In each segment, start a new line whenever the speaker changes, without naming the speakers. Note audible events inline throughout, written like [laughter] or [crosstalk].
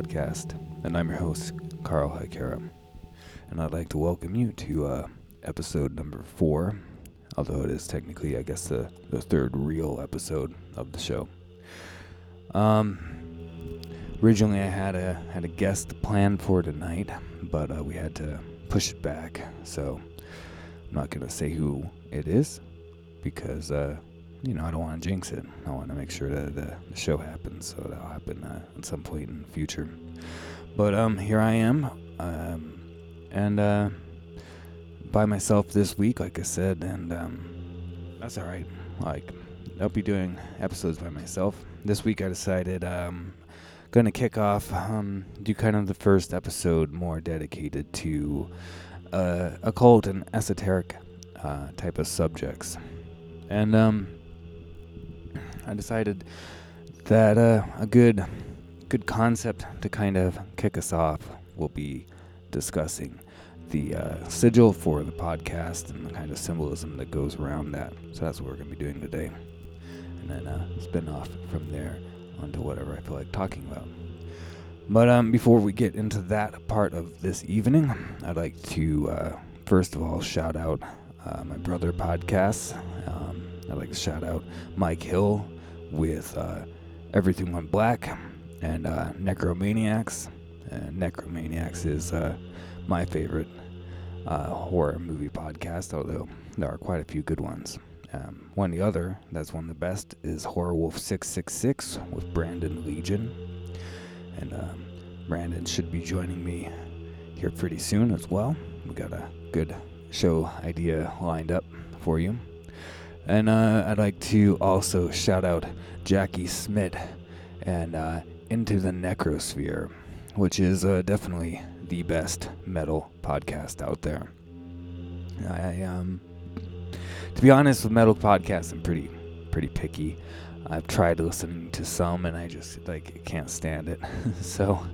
podcast, and I'm your host, Carl Hikera. And I'd like to welcome you to uh, episode number four, although it is technically, I guess, the, the third real episode of the show. Um, originally, I had a had a guest planned for tonight, but uh, we had to push it back. So I'm not gonna say who it is because uh, you know, I don't want to jinx it. I want to make sure that the, show happens, so that'll happen uh, at some point in the future. But um, here I am, um, and uh, by myself this week, like I said, and um, that's all right. Like I'll be doing episodes by myself. This week I decided um, gonna kick off, um, do kind of the first episode more dedicated to uh, occult and esoteric uh, type of subjects, and um I decided that uh, a good good concept to kind of kick us off will be discussing the uh, sigil for the podcast and the kind of symbolism that goes around that. So that's what we're going to be doing today. And then uh, spin off from there onto whatever I feel like talking about. But um, before we get into that part of this evening, I'd like to uh, first of all shout out uh, my brother podcasts. Um, I'd like to shout out Mike Hill with uh, Everything Went Black and uh, Necromaniacs. And Necromaniacs is uh, my favorite uh, horror movie podcast, although there are quite a few good ones. Um, one the other that's one of the best is Horror Wolf 666 with Brandon Legion. And um, Brandon should be joining me here pretty soon as well. We got a good show idea lined up for you. And uh, I'd like to also shout out Jackie Smith and uh, Into the Necrosphere, which is uh, definitely the best metal podcast out there. I um, to be honest, with metal podcasts, I'm pretty pretty picky. I've tried listening to some, and I just like can't stand it. [laughs] so,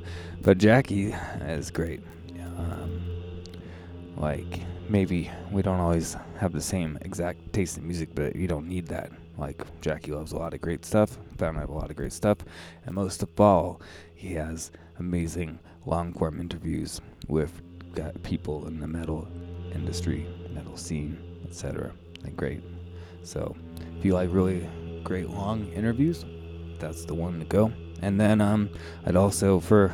but Jackie is great. Um, like maybe we don't always have the same exact taste in music, but you don't need that. Like Jackie loves a lot of great stuff. Found I have a lot of great stuff, and most of all, he has amazing long form interviews with people in the metal industry, metal scene, etc. And great. So if you like really great long interviews, that's the one to go. And then um, I'd also for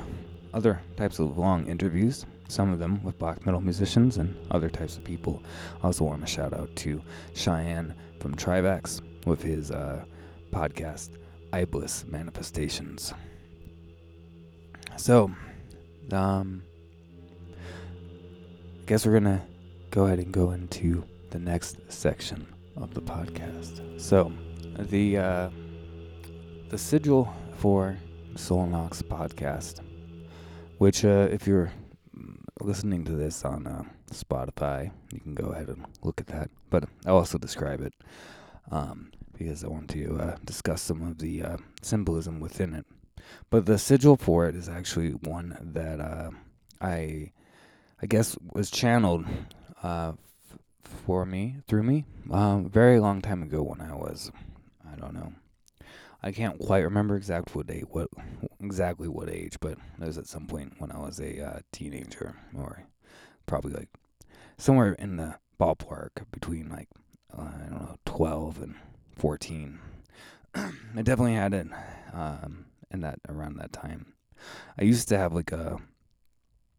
other types of long interviews, some of them with black metal musicians and other types of people. I also want to shout out to Shayan from Trivax with his uh, podcast, Iblis Manifestations. So, um, I guess we're going to go ahead and go into the next section of the podcast. So, the uh, the sigil for Soul podcast, which, uh, if you're listening to this on uh, Spotify, you can go ahead and look at that. But I'll also describe it um, because I want to uh, discuss some of the uh, symbolism within it. But the sigil for it is actually one that uh, I, I guess, was channeled uh, f- for me through me um, very long time ago when I was, I don't know, I can't quite remember exactly what what exactly what age, but it was at some point when I was a uh, teenager, or probably like somewhere in the ballpark between like uh, I don't know, twelve and fourteen. [clears throat] I definitely had it um, in that around that time. I used to have like a.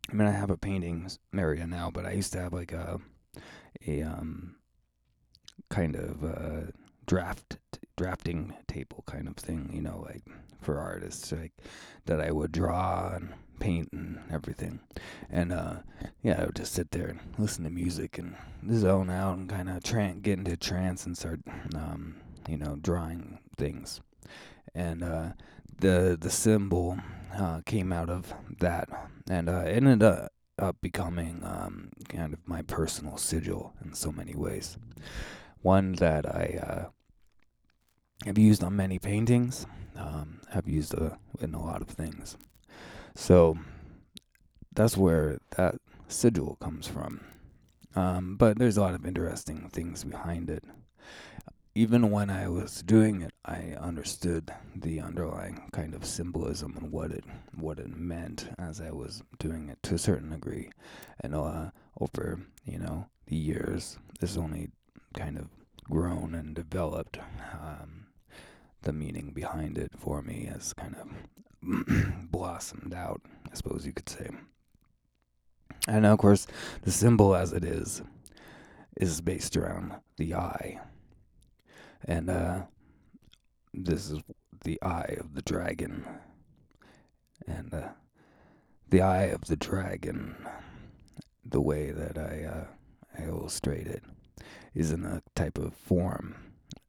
I mean, I have a painting area now, but I used to have like a a um kind of uh, draft drafting table kind of thing, you know, like for artists, like that I would draw and paint and everything. And uh, yeah, I would just sit there and listen to music and zone out and kind of tra- get into trance and start, um, you know, drawing things. And uh, the the symbol uh, came out of that, and uh, ended up, up becoming um, kind of my personal sigil in so many ways. One that I uh, have used on many paintings. Um, have used uh, in a lot of things. So that's where that sigil comes from. Um, but there's a lot of interesting things behind it. even when I was doing it, I understood the underlying kind of symbolism and what it what it meant as I was doing it to a certain degree, and uh, over you know the years, this only kind of grown and developed. Um, the meaning behind it for me has kind of [clears throat] blossomed out, I suppose you could say. And of course, the symbol as it is is based around the eye. And uh, this is the eye of the dragon. And uh, the eye of the dragon, the way that I, uh, I illustrate it, is in a type of form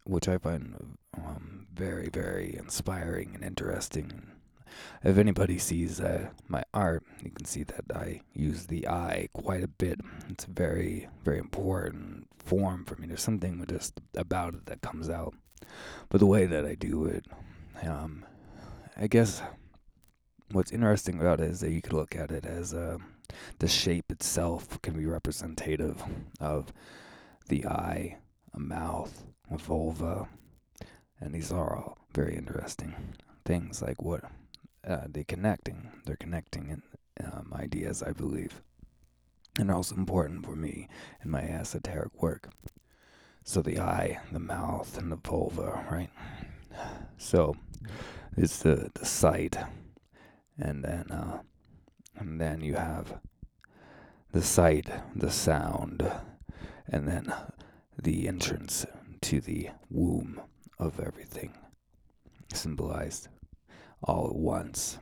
which I find um, very, very inspiring and interesting. If anybody sees uh, my art, you can see that I use the eye quite a bit. It's a very, very important form for me. There's something just about it that comes out. But the way that I do it, um, I guess what's interesting about it is that you could look at it as uh, the shape itself can be representative of the eye, a mouth, a vulva, and these are all very interesting things. Like what uh, they connecting, they're connecting in, um, ideas, I believe, and also important for me in my esoteric work. So the eye, the mouth, and the vulva, right? So it's the the sight, and then uh, and then you have the sight, the sound, and then the entrance to the womb of everything, symbolized all at once.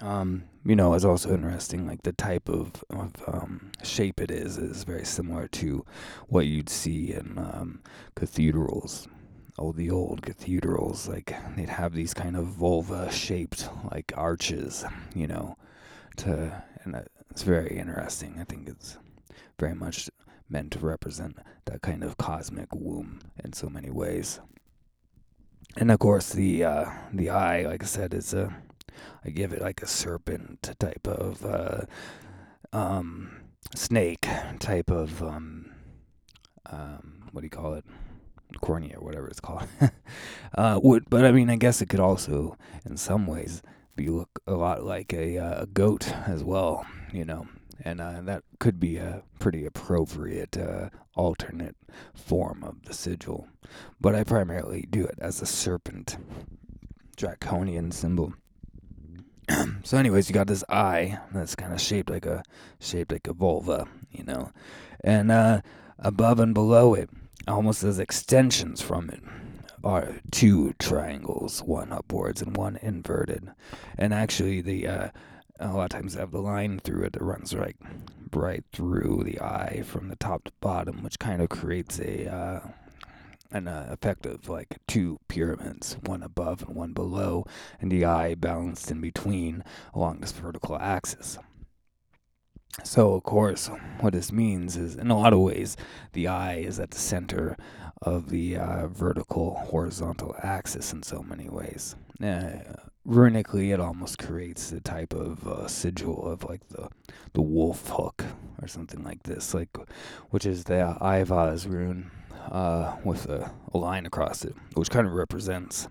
Um, you know, it's also interesting, like the type of, of um, shape it is is very similar to what you'd see in um, cathedrals. Oh, the old cathedrals, like they'd have these kind of vulva shaped like arches, you know, to, and it's very interesting. I think it's very much meant to represent that kind of cosmic womb in so many ways. And of course, the uh, the eye, like I said, is a I give it like a serpent type of uh, um, snake type of um, um, what do you call it? Cornea or whatever it's called. [laughs] uh, would, but I mean, I guess it could also, in some ways, be look a lot like a, uh, a goat as well. You know, and uh, that could be a pretty appropriate uh, alternate form of the sigil. But I primarily do it as a serpent, draconian symbol. [clears throat] so, anyways, you got this eye that's kind of shaped like a shaped like a vulva, you know, and uh, above and below it, almost as extensions from it, are two triangles, one upwards and one inverted, and actually the uh, a lot of times they have the line through it that runs right right through the eye from the top to bottom, which kind of creates a uh, an uh, effect of like two pyramids, one above and one below, and the eye balanced in between along this vertical axis. So, of course, what this means is, in a lot of ways, the eye is at the center of the uh, vertical horizontal axis in so many ways. Uh, runically, it almost creates the type of uh, sigil of like the the wolf hook or something like this, like which is the Eihwaz rune uh, with a, a line across it, which kind of represents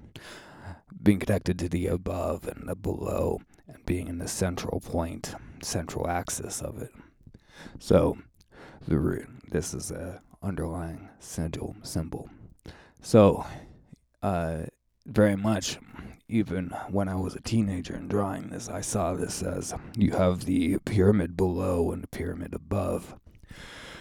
being connected to the above and the below, and being in the central point, central axis of it. So, the rune. This is a underlying sigil symbol. So, uh, very much even when I was a teenager and drawing this, I saw this as you have the pyramid below and the pyramid above.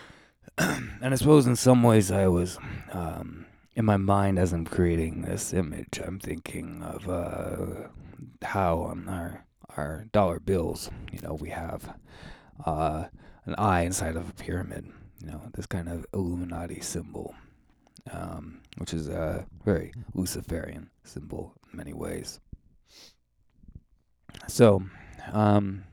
[clears throat] and I suppose in some ways I was, um, in my mind as I'm creating this image, I'm thinking of uh, how on our, our dollar bills, you know, we have uh, an eye inside of a pyramid, you know, this kind of Illuminati symbol. Um, which is a very Luciferian symbol many ways. So, um,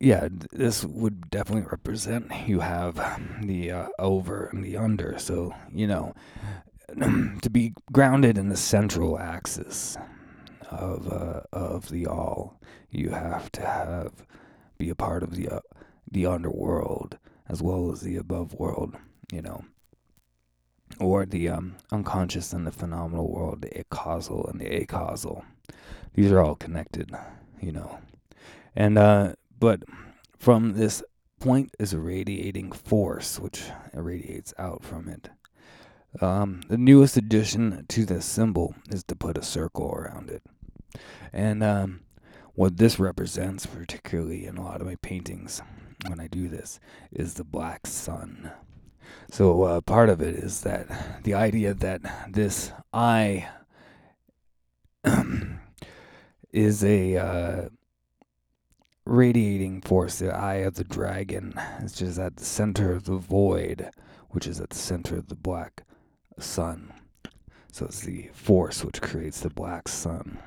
yeah, this would definitely represent you have the uh, over and the under. So, you know, [clears throat] to be grounded in the central axis of uh, of the all, you have to have be a part of the uh, the underworld as well as the above world. You know, or the um, unconscious and the phenomenal world, the causal and the acausal. These are all connected, you know. And uh, but from this point is a radiating force which irradiates out from it. Um, the newest addition to this symbol is to put a circle around it. And um, what this represents, particularly in a lot of my paintings when I do this, is the black sun. So uh, part of it is that the idea that this eye [clears throat] is a uh, radiating force, the eye of the dragon, which is just at the center of the void, which is at the center of the black sun. So it's the force which creates the black sun.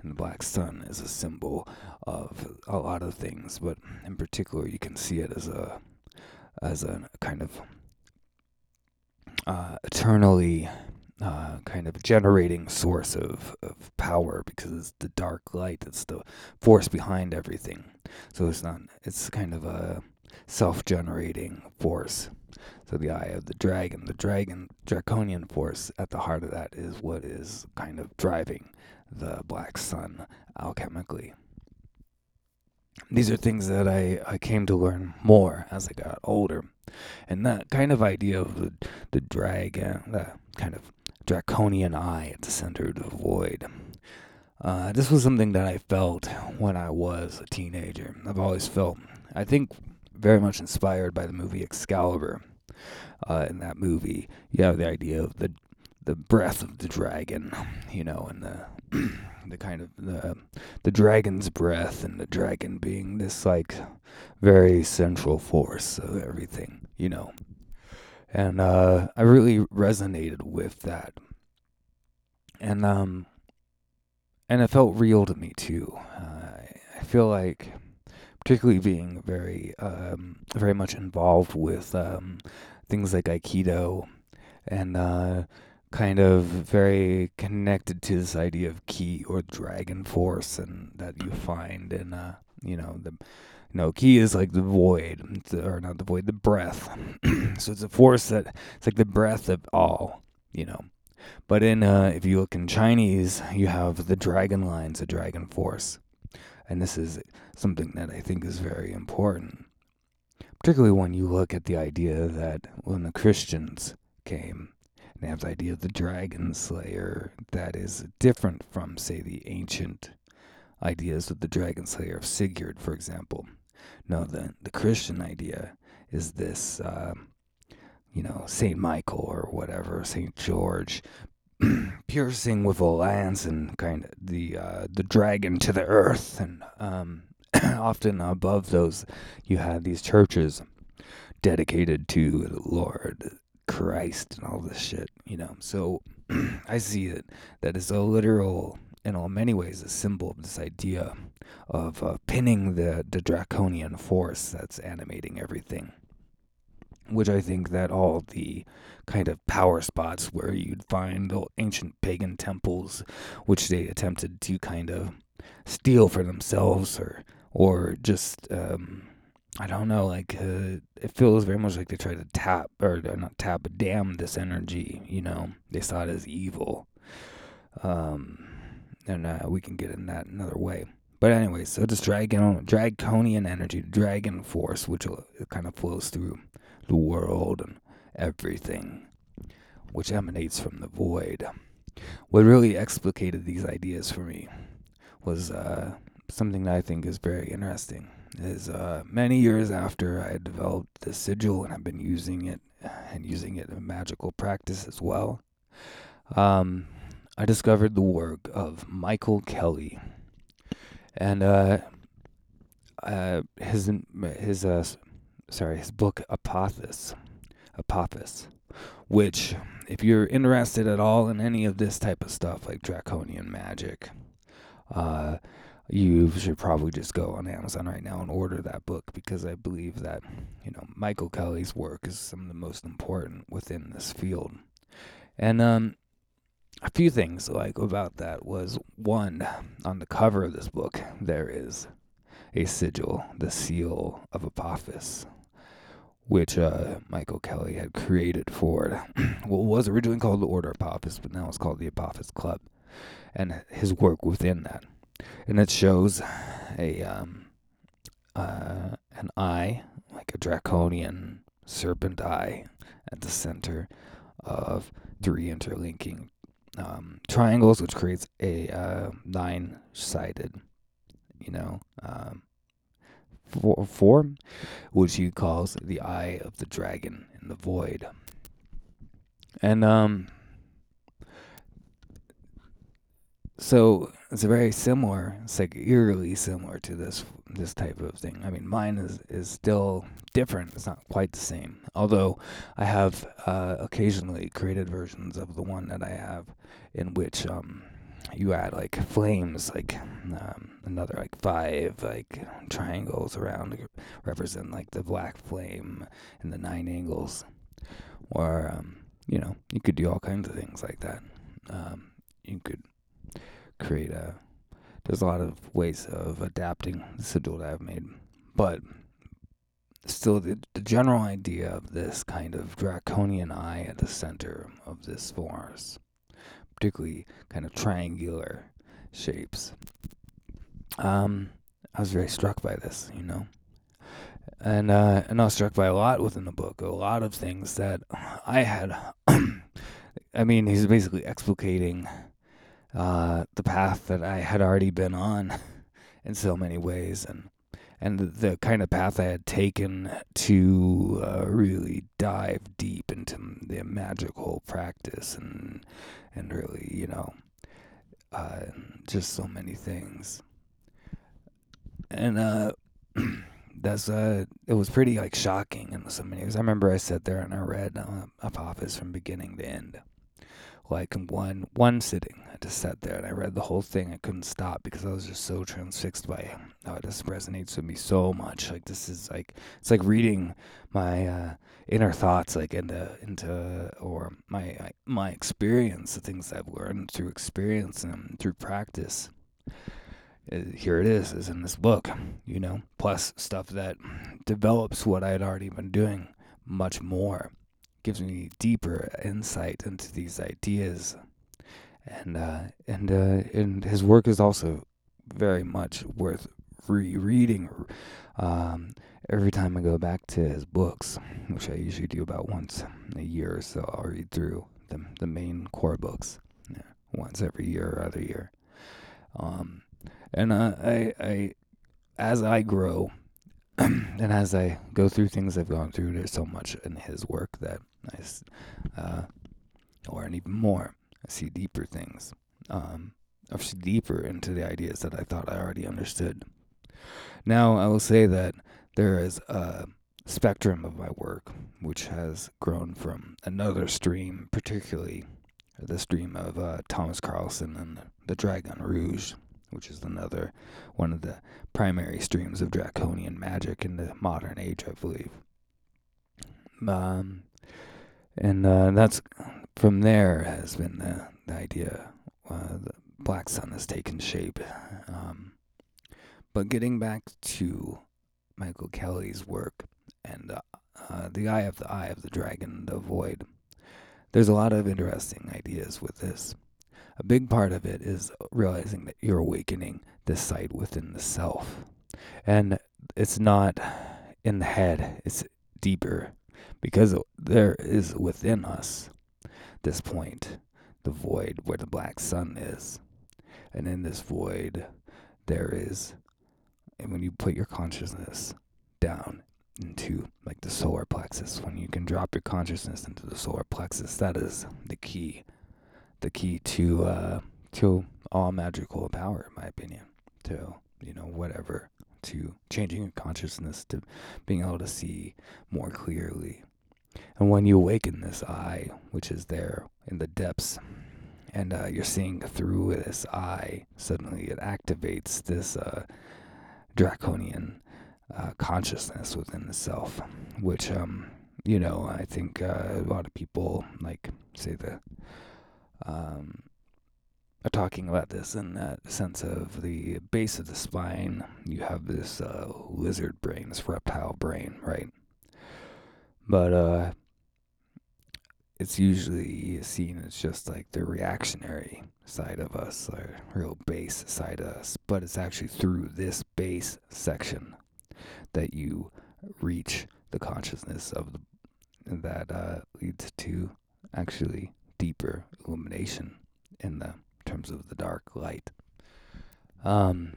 And the black sun is a symbol of a lot of things, but in particular, you can see it as a as a kind of uh, eternally uh, kind of generating source of, of power because it's the dark light that's the force behind everything. So it's not, it's kind of a self generating force. So the eye of the dragon, the dragon, draconian force at the heart of that is what is kind of driving the black sun alchemically. These are things that I, I came to learn more as I got older. And that kind of idea of the, the dragon, the kind of draconian eye at the center of the void. Uh, this was something that I felt when I was a teenager. I've always felt, I think, very much inspired by the movie Excalibur. Uh, in that movie, you have the idea of the the breath of the dragon, you know, and the [clears throat] the kind of the the dragon's breath and the dragon being this like very central force of everything, you know. And uh, I really resonated with that. And um and it felt real to me too. Uh, I feel like particularly being very um very much involved with um things like aikido and uh kind of very connected to this idea of ki or dragon force and that you find in uh you know the know ki is like the void or not the void the breath. [clears throat] So it's a force that it's like the breath of all you know. But in uh if you look in chinese you have the dragon lines the dragon force. And this is something that i think is very important. Particularly when you look at the idea that when the christians came the idea of the dragon slayer that is different from, say, the ancient ideas of the dragon slayer of Sigurd, for example. No, the, the Christian idea is this, uh, you know, Saint Michael or whatever, Saint George, [clears throat] piercing with a lance and kind of the uh, the dragon to the earth, and um, [clears throat] often above those, you have these churches dedicated to the Lord Christ and all this shit, you know. So [clears throat] I see it that is a literal, in all many ways, a symbol of this idea of uh, pinning the, the draconian force that's animating everything. Which I think that all the kind of power spots where you'd find the ancient pagan temples, which they attempted to kind of steal for themselves or or just um, I don't know, like uh, it feels very much like they try to tap or uh, not tap, but damn this energy. You know, they saw it as evil. Um, and uh, we can get in that another way. But anyway, so this dragon, draconian energy, dragon force, which kind of flows through the world and everything, which emanates from the void. What really explicated these ideas for me was uh, something that I think is very interesting is uh, many years after I had developed the sigil and I've been using it and using it in magical practice as well. Um, I discovered the work of Michael Kelly, and uh, uh, his his uh, sorry his book Apophis, Apophis, which if you're interested at all in any of this type of stuff like draconian magic, uh, you should probably just go on Amazon right now and order that book because I believe that, you know, Michael Kelly's work is some of the most important within this field. And um a few things like about that was one on the cover of this book there is a sigil, the seal of Apophis, which uh, Michael Kelly had created for [clears throat] well, was originally called the Order of Apophis, but now it's called the Apophis Club, and his work within that, and it shows a um, uh, an eye, like a draconian serpent eye, at the center of three interlinking um, triangles, which creates a uh, nine-sided, you know, um, form, which he calls the Eye of the Dragon in the Void. And um, so it's very similar. It's like eerily similar to this this type of thing. I mean, mine is is still different. It's not quite the same. Although I have uh, occasionally created versions of the one that I have, in which um, you add like flames, like um, another like five like triangles around represent like the black flame and the nine angles, or um, you know you could do all kinds of things like that. Um, you could create a. There's a lot of ways of adapting the sigil that I've made, but still the, the general idea of this kind of draconian eye at the center of this forest particularly kind of triangular shapes. Um, I was very struck by this, you know, and uh, and I was struck by a lot within the book, a lot of things that I had. [clears throat] I mean, he's basically explicating uh, the path that I had already been on [laughs] in so many ways, and and the, kind of path I had taken to uh, really dive deep into the magical practice and and really, you know, uh, just so many things. And uh, [clears throat] that's uh, it was pretty like shocking in so many ways. I remember I sat there and I read uh, Apophis from beginning to end, like in one one sitting. I just sat there and I read the whole thing. I couldn't stop because I was just so transfixed by it. how this resonates with me so much. Like this is like it's like reading my uh, inner thoughts like into into or my my experience, the things I've learned through experience and through practice. Uh, here it is, is in this book, you know, plus stuff that develops what I had already been doing much more, gives me deeper insight into these ideas, and uh, and uh, and his work is also very much worth rereading. Um, every time I go back to his books, which I usually do about once a year or so, I'll read through the the main core books yeah, once every year or other year. Um, and uh, I, I, as I grow, [clears throat] and as I go through things I've gone through, there's so much in his work that I uh, learn even more. I see deeper things. Um, I see deeper into the ideas that I thought I already understood. Now, I will say that there is a spectrum of my work which has grown from another stream, particularly the stream of uh, Thomas Karlsson and the Dragon Rouge, which is another one of the primary streams of draconian magic in the modern age, I believe. Um, and uh, that's from there has been the, the idea. Uh, the Black Sun has taken shape. Um, but getting back to Michael Kelly's work and uh, uh, the Eye of the Eye of the Dragon, the Void. There's a lot of interesting ideas with this. A big part of it is realizing that you're awakening the sight within the self. And it's not in the head, it's deeper because there is within us this point, the void where the black sun is. And in this void, there is and when you put your consciousness down into like the solar plexus, when you can drop your consciousness into the solar plexus, that is the key, the key to uh, to all magical power, in my opinion. To you know whatever, to changing your consciousness, to being able to see more clearly. And when you awaken this eye, which is there in the depths, and uh, you're seeing through this eye, suddenly it activates this. Uh, draconian uh, consciousness within the self, which, um, you know, I think uh, a lot of people, like, say, the, um, are talking about this in that sense of the base of the spine. You have this uh, lizard brain, this reptile brain, right? But uh, it's usually seen as just like the reactionary side of us, or real base side of us. But it's actually through this base section that you reach the consciousness of the that uh, leads to actually deeper illumination in the terms of the dark light. Um,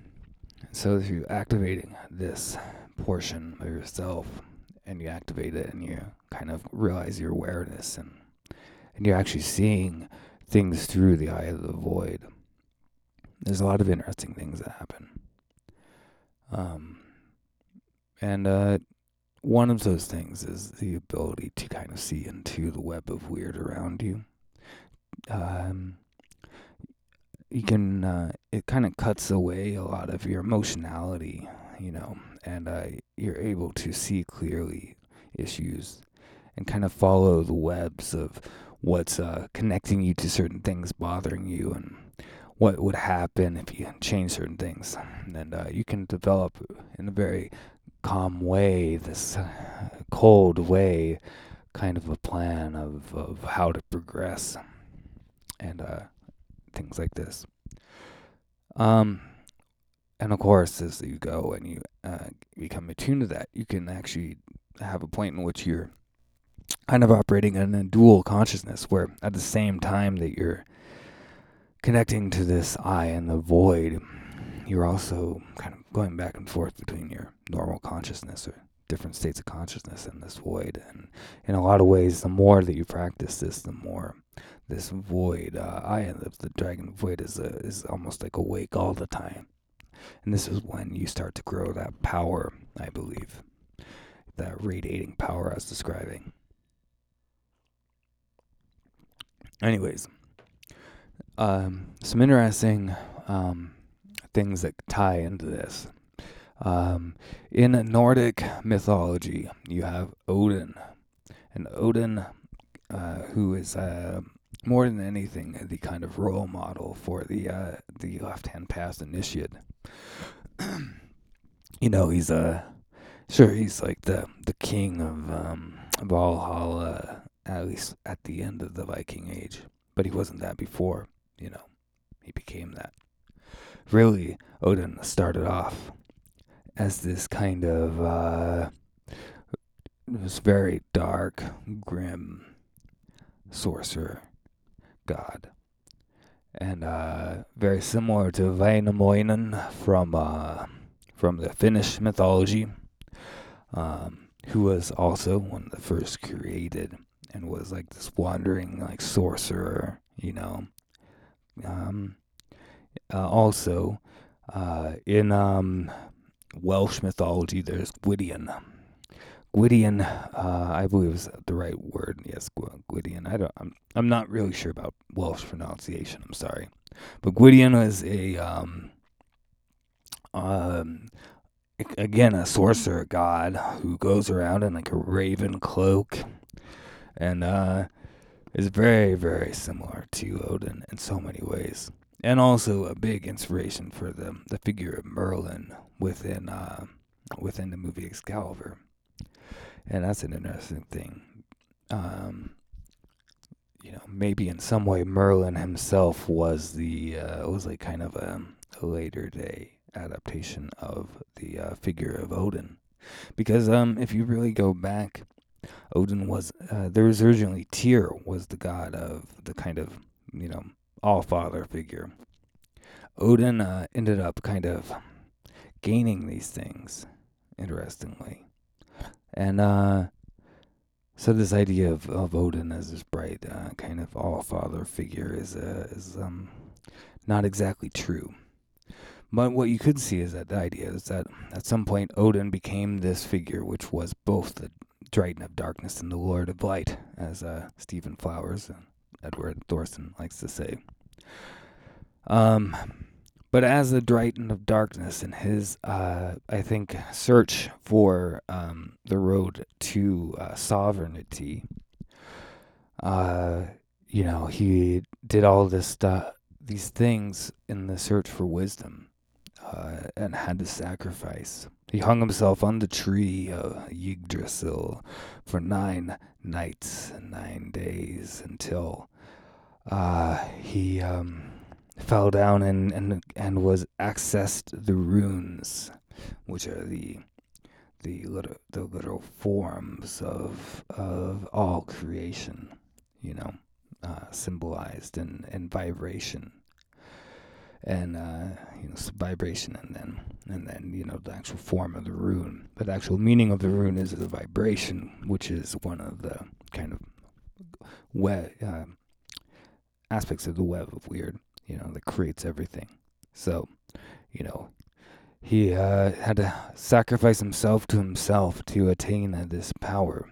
so through activating this portion of yourself, and you activate it, and you kind of realize your awareness, and and you're actually seeing things through the eye of the void. There's a lot of interesting things that happen. Um, and uh, one of those things is the ability to kind of see into the web of weird around you. Um, you can, uh, it kind of cuts away a lot of your emotionality, you know, and uh, you're able to see clearly issues and kind of follow the webs of what's uh, connecting you to certain things bothering you and what would happen if you change certain things. And uh, you can develop in a very calm way, this uh, cold way, kind of a plan of, of how to progress and uh, things like this. Um, and of course, as you go and you uh, become attuned to that, you can actually have a point in which you're kind of operating in a dual consciousness, where at the same time that you're connecting to this I and the void, you're also kind of going back and forth between your normal consciousness or different states of consciousness and this void. And in a lot of ways, the more that you practice this, the more this void, uh, I the, the dragon void is a, is almost like awake all the time. And this is when you start to grow that power, I believe, that radiating power I was describing. Anyways, um, some interesting um, things that tie into this. Um, in Nordic mythology, you have Odin, and Odin, uh, who is uh, more than anything the kind of role model for the uh, the left hand path initiate. [clears throat] you know, he's a uh, sure he's like the the king of um, Valhalla, at least at the end of the Viking Age, but he wasn't that before. You know, he became that really, Odin started off as this kind of uh, this very dark, grim sorcerer god, and uh, very similar to Väinämöinen from uh, from the Finnish mythology, um, who was also one of the first created and was like this wandering like sorcerer, you know. Um, uh, also, uh, in um, Welsh mythology, there's Gwydion. Gwydion, uh, I believe is the right word. Yes, Gwydion. I don't. I'm. I'm not really sure about Welsh pronunciation. I'm sorry, but Gwydion is a um, um, again a sorcerer god who goes around in like a raven cloak, and uh, is very very similar to Odin in so many ways and also a big inspiration for the the figure of Merlin within uh, within the movie Excalibur, and that's an interesting thing. Um, you know, maybe in some way Merlin himself was the uh, was like kind of a, later day adaptation of the uh, figure of Odin, because um, if you really go back, Odin was uh, there was originally Tyr was the god of the kind of you know all father figure. Odin uh, ended up kind of gaining these things, interestingly. And uh, so this idea of, of Odin as this bright uh, kind of all father figure is, uh, is um, not exactly true. But what you could see is that the idea is that at some point Odin became this figure which was both the Triton of Darkness and the Lord of Light, as uh, Stephen Flowers and Edred Thorsson likes to say. Um, but as the Triton of Darkness in his, uh, I think, search for um, the road to uh, sovereignty, uh, you know, he did all this stuff, these things in the search for wisdom. uh, and had to sacrifice. He hung himself on the tree of Yggdrasil for nine nights and nine days until uh, he um, fell down and, and and was accessed the runes, which are the the little the literal forms of of all creation, you know, uh, symbolized in, in vibration. And uh, you know vibration and then and then you know the actual form of the rune. But the actual meaning of the rune is the vibration which is one of the kind of web uh, aspects of the web of weird you know that creates everything so you know he uh, had to sacrifice himself to himself to attain this power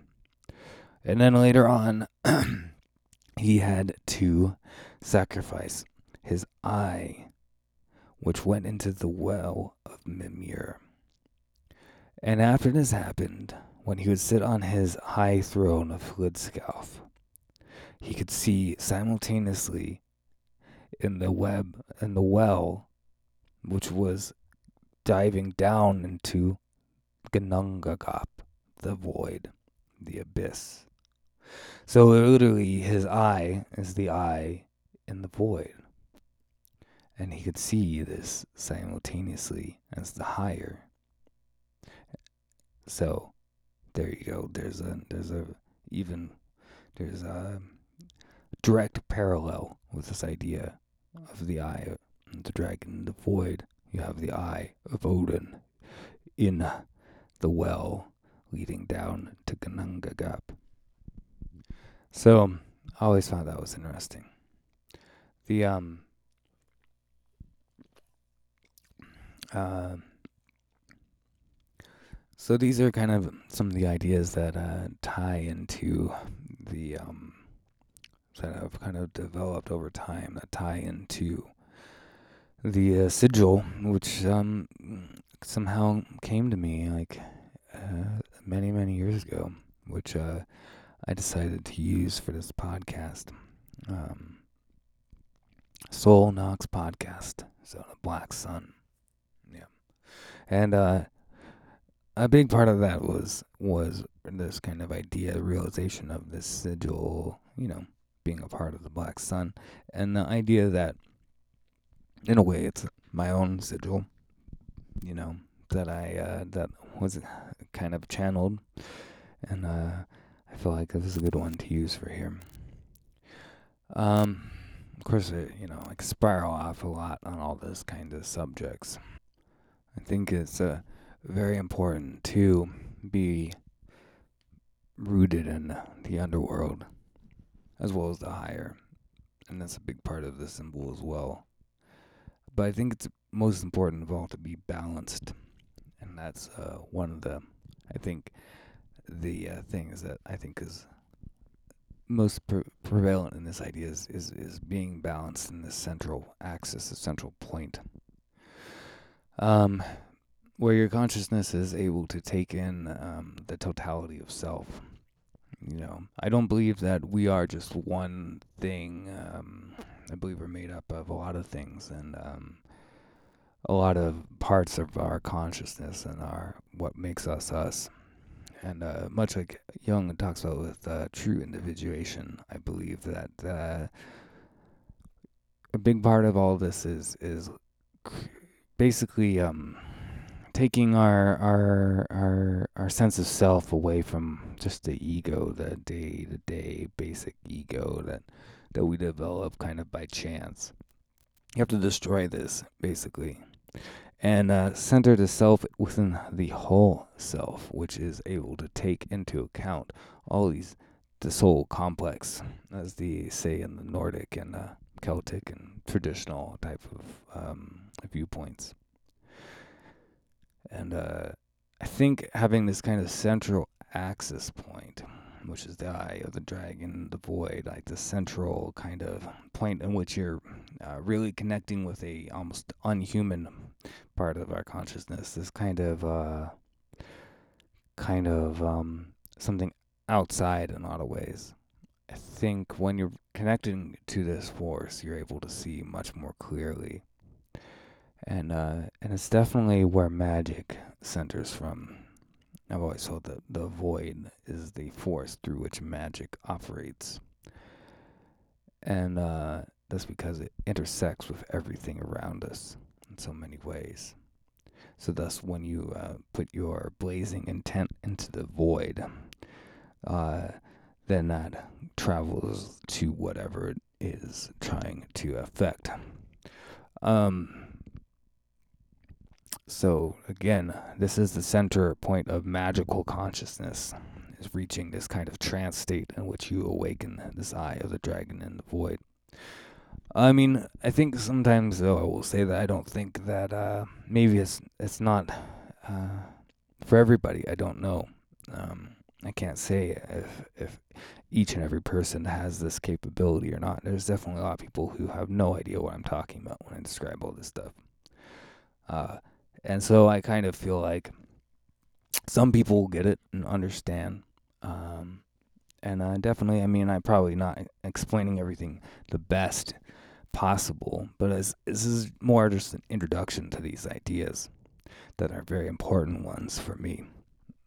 and then later on [clears throat] he had to sacrifice his eye which went into the well of Mimir. And after this happened, when he would sit on his high throne of Hlidskjalf, he could see simultaneously in the web and the well, which was diving down into Ginnungagap, the void, the abyss. So literally, his eye is the eye in the void and he could see this simultaneously as the higher. So, there you go. There's a there's a even there's a direct parallel with this idea of the eye of the dragon, the void. You have the eye of Odin in the well leading down to Ginnungagap. So, I always found that was interesting. The um Uh, so these are kind of some of the ideas that uh, tie into the um, that have kind of developed over time that tie into the uh, sigil, which um, somehow came to me like uh, many many years ago, which uh, I decided to use for this podcast. Um, Sol Nox podcast, so the Black Sun. Yeah. And uh, a big part of that was was this kind of idea, realization of this sigil, you know, being a part of the Black Sun, and the idea that, in a way, it's my own sigil, you know, that I uh, that was kind of channeled, and uh, I feel like this is a good one to use for here. Um, of course, it, you know, like spiral off a lot on all this kind of subjects. I think it's uh, very important to be rooted in the underworld as well as the higher. And that's a big part of the symbol as well. But I think it's most important of all to be balanced. And that's uh, one of the, I think, the uh, things that I think is most pre- prevalent in this idea is, is, is being balanced in the central axis, the central point um, where your consciousness is able to take in um, the totality of self. You know, I don't believe that we are just one thing. Um, I believe we're made up of a lot of things and um, a lot of parts of our consciousness and our what makes us us. And uh, much like Jung talks about with uh, true individuation, I believe that uh, a big part of all this is is basically um, taking our our our our sense of self away from just the ego, the day to day basic ego that that we develop kind of by chance. You have to destroy this basically, and uh, center the self within the whole self, which is able to take into account all these the soul complex, as they say in the Nordic and uh, Celtic and traditional type of um, viewpoints. And uh, I think having this kind of central axis point, which is the eye of the dragon, the void, like the central kind of point in which you're uh, really connecting with a almost unhuman part of our consciousness, this kind of uh, kind of um, something outside in a lot of ways. I think when you're connecting to this force, you're able to see much more clearly and uh, and it's definitely where magic centers from. I've always thought that the void is the force through which magic operates, and uh, that's because it intersects with everything around us in so many ways. So, thus, when you uh, put your blazing intent into the void, uh, then that travels to whatever it is trying to affect. Um, so again, this is the center point of magical consciousness, is reaching this kind of trance state in which you awaken this eye of the dragon in the void. I mean, I think sometimes though I will say that I don't think that uh, maybe it's it's not uh, for everybody. I don't know. Um, I can't say if if each and every person has this capability or not. There's definitely a lot of people who have no idea what I'm talking about when I describe all this stuff. Uh, and so I kind of feel like some people get it and understand. Um, and uh, definitely, I mean, I'm probably not explaining everything the best possible, but this is more just an introduction to these ideas that are very important ones for me.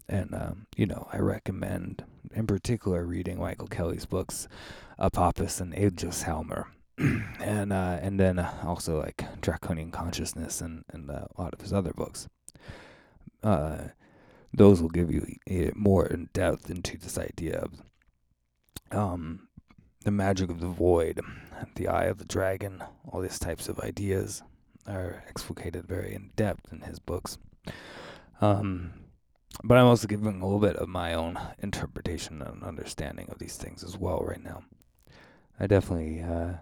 And, um, you know, I recommend, in particular, reading Michael Kelly's books, Apophis and Aegishjálmur. [clears throat] and uh, and then uh, also like Draconian Consciousness and, and uh, a lot of his other books. Uh, those will give you more in depth into this idea of um, the magic of the void, the eye of the dragon, all these types of ideas are explicated very in depth in his books. Um, but I'm also giving a little bit of my own interpretation and understanding of these things as well right now. I definitely, uh,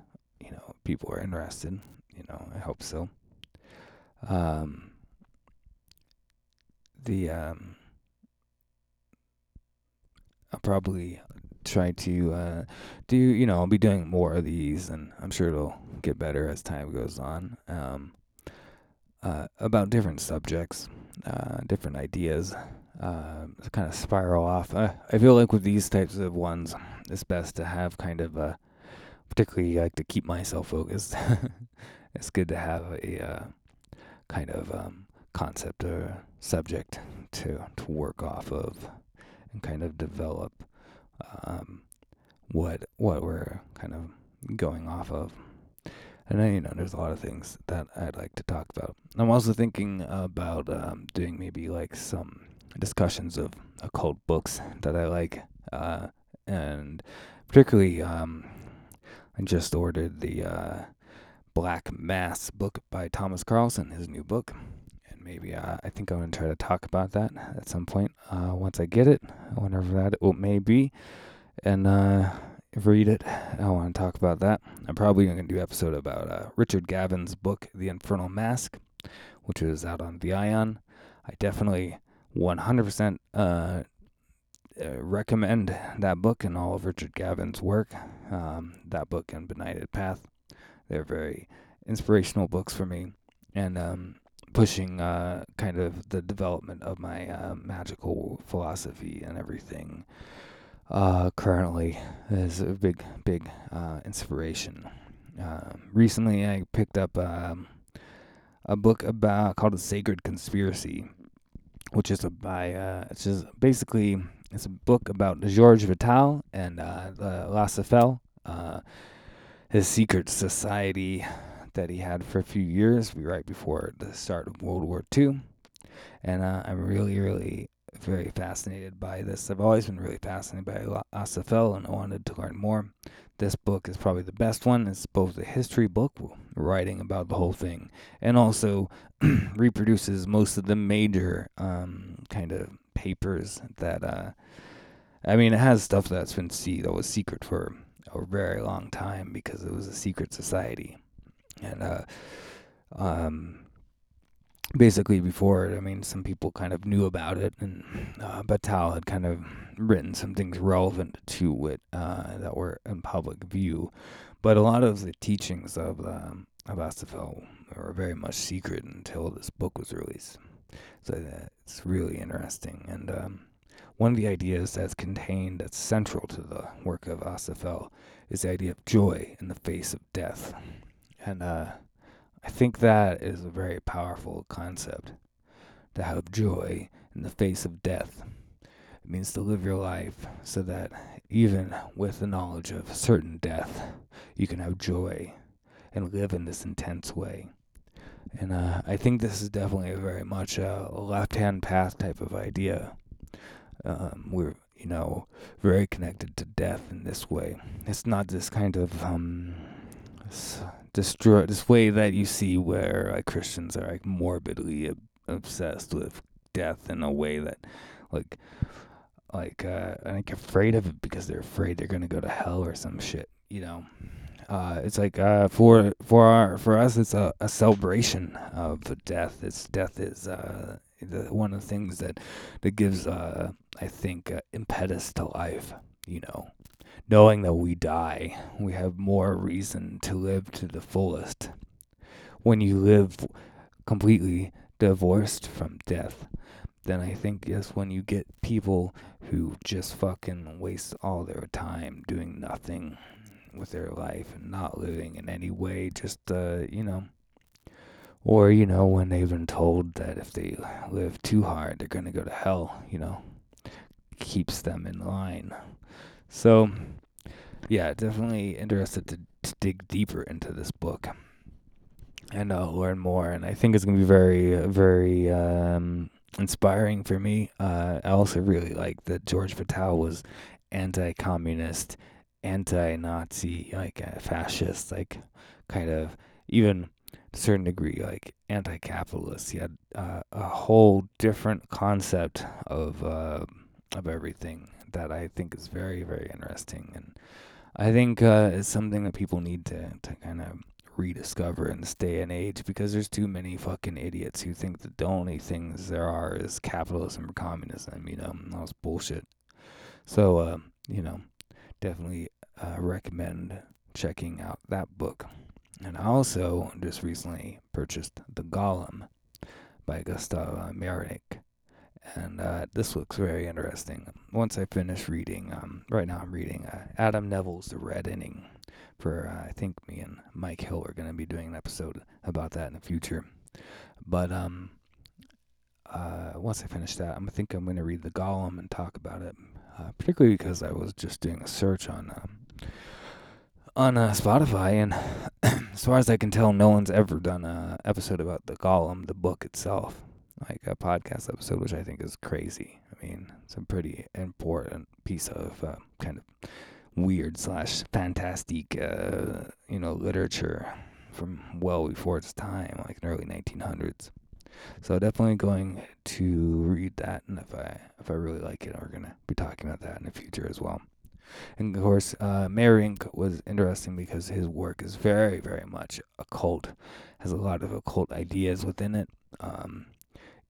you know, people are interested. You know, I hope so. Um, the um, I'll probably try to uh, do. You know, I'll be doing more of these, and I'm sure it'll get better as time goes on. Um, uh, about different subjects, uh, different ideas uh, kind of spiral off. I feel like with these types of ones, it's best to have kind of a, particularly like to keep myself focused. [laughs] it's good to have a uh, kind of um, concept or subject to to work off of, and kind of develop um, what what we're kind of going off of. And then, you know, there's a lot of things that I'd like to talk about. I'm also thinking about um, doing maybe like some discussions of occult books that I like, uh, and particularly um, I just ordered the uh, Black Mass book by Thomas Karlsson, his new book, and maybe uh, I think I'm gonna try to talk about that at some point uh, once I get it, whenever that it may be, and uh, read it. I want to talk about that. I'm probably gonna do an episode about uh, Richard Gavin's book, The Infernal Mask, which is out on Theion. I definitely 100% uh, uh, recommend that book and all of Richard Gavin's work. Um, that book and Benighted Path. They're very inspirational books for me and um, pushing uh, kind of the development of my uh, magical philosophy and everything. Uh, currently is a big, big uh, inspiration. Um, recently, I picked up um, a book about called "The Sacred Conspiracy," which is a by uh, it's just basically it's a book about Georges Bataille and uh, La uh, his secret society that he had for a few years, right before the start of World War II. And uh, I'm really, really very fascinated by this. I've always been really fascinated by La and I wanted to learn more. This book is probably the best one. It's both a history book, writing about the whole thing, and also [clears throat] reproduces most of the major um, kind of papers that. Uh, I mean, it has stuff that's been see that was secret for a very long time because it was a secret society, and uh, um, basically before I mean, some people kind of knew about it, and uh, Bataille had kind of written some things relevant to it uh, that were in public view, but a lot of the teachings of um, of Acéphale were very much secret until this book was released. So it's really interesting, and um, one of the ideas that's contained that's central to the work of Acéphale is the idea of joy in the face of death, and uh, I think that is a very powerful concept to have joy in the face of death. It means to live your life so that even with the knowledge of certain death, you can have joy and live in this intense way. And uh, I think this is definitely very much a left hand path type of idea. Um, we're, you know, very connected to death in this way. It's not this kind of um, destroy this way that you see where uh, Christians are like morbidly obsessed with death in a way that, like, like uh, I think afraid of it because they're afraid they're gonna go to hell or some shit. You know, uh, it's like uh, for for our for us, it's a, a celebration of death. It's death is uh, the, one of the things that that gives uh, I think uh, impetus to life. You know, knowing that we die, we have more reason to live to the fullest. When you live completely divorced from death, then I think is when you get people who just fucking waste all their time doing nothing with their life and not living in any way, just, uh, you know, or, you know, when they've been told that if they live too hard, they're going to go to hell, you know, keeps them in line. So, yeah, definitely interested to, to dig deeper into this book and uh, learn more. And I think it's going to be very, very um, inspiring for me. Uh, I also really like that George Bataille was anti-communist, anti-Nazi, like uh, fascist, like kind of even to a certain degree like anti-capitalist. He had uh, a whole different concept of uh, of everything that I think is very very interesting, and I think uh, it's something that people need to to kind of rediscover in this day and age because there's too many fucking idiots who think that the only things there are is capitalism or communism. You know, that's bullshit. So, uh, you know, definitely uh, recommend checking out that book. And I also just recently purchased The Golem by Gustav Meyrink. And uh, this looks very interesting. Once I finish reading, um, right now I'm reading uh, Adam Nevill's The Reddening for uh, I think me and Mike Hill are going to be doing an episode about that in the future. But um, uh, once I finish that, I think I'm going to read the Golem and talk about it, uh, particularly because I was just doing a search on um, on uh, Spotify, and [clears throat] as far as I can tell, no one's ever done an episode about the Golem, the book itself, like a podcast episode, which I think is crazy. I mean, it's a pretty important piece of uh, kind of weird slash fantastic, uh, you know, literature from well before its time, like in early 1900s. So definitely going to read that, and if I if I really like it, we're gonna be talking about that in the future as well. And of course, uh, was interesting because his work is very, very much occult, has a lot of occult ideas within it. Um,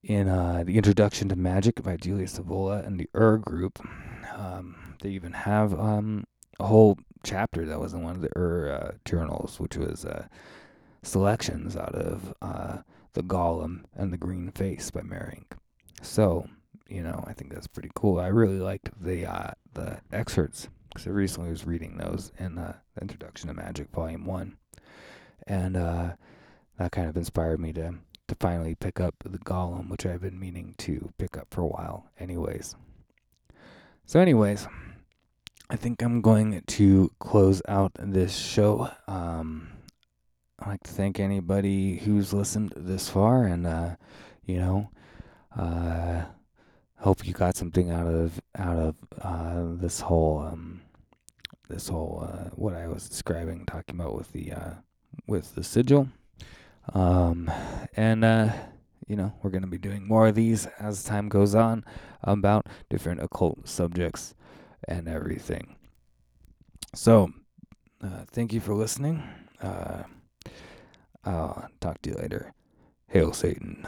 in uh, the Introduction to Magic by Julius Evola and the Ur Group, um, they even have um, a whole chapter that was in one of the Ur uh, journals, which was uh, selections out of uh, The Golem and the Green Face by Meyrink. So, you know, I think that's pretty cool. I really liked the uh, the excerpts because I recently was reading those in uh, the Introduction to Magic, Volume 1. And uh, that kind of inspired me to, to finally pick up The Golem, which I've been meaning to pick up for a while, anyways. So, anyways, I think I'm going to close out this show. Um, I'd like to thank anybody who's listened this far, and uh, you know, uh, hope you got something out of out of uh, this whole um, this whole uh, what I was describing, talking about with the uh, with the sigil, um, and uh, you know, we're gonna be doing more of these as time goes on about different occult subjects and everything. So, uh, thank you for listening. Uh, I'll talk to you later. Hail Satan.